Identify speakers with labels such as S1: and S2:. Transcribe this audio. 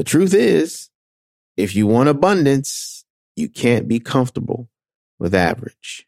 S1: The truth is, if you want abundance, you can't be comfortable with average.